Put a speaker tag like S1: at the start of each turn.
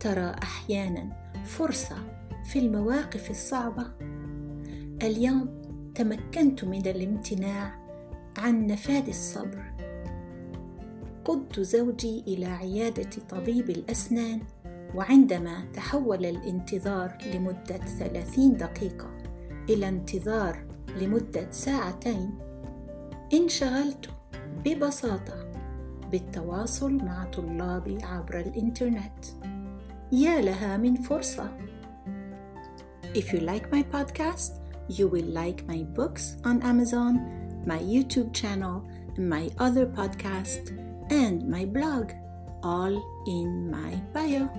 S1: ترى أحيانا فرصة في المواقف الصعبة؟ اليوم تمكنت من الامتناع عن نفاذ الصبر. قدت زوجي إلى عيادة طبيب الأسنان وعندما تحول الانتظار لمدة ثلاثين دقيقة إلى انتظار لمدة ساعتين انشغلت ببساطة بالتواصل مع طلابي عبر الإنترنت. يا لها من فرصه If you like my podcast, you will like my books on Amazon, my YouTube channel, my other podcast, and my blog, all in my bio.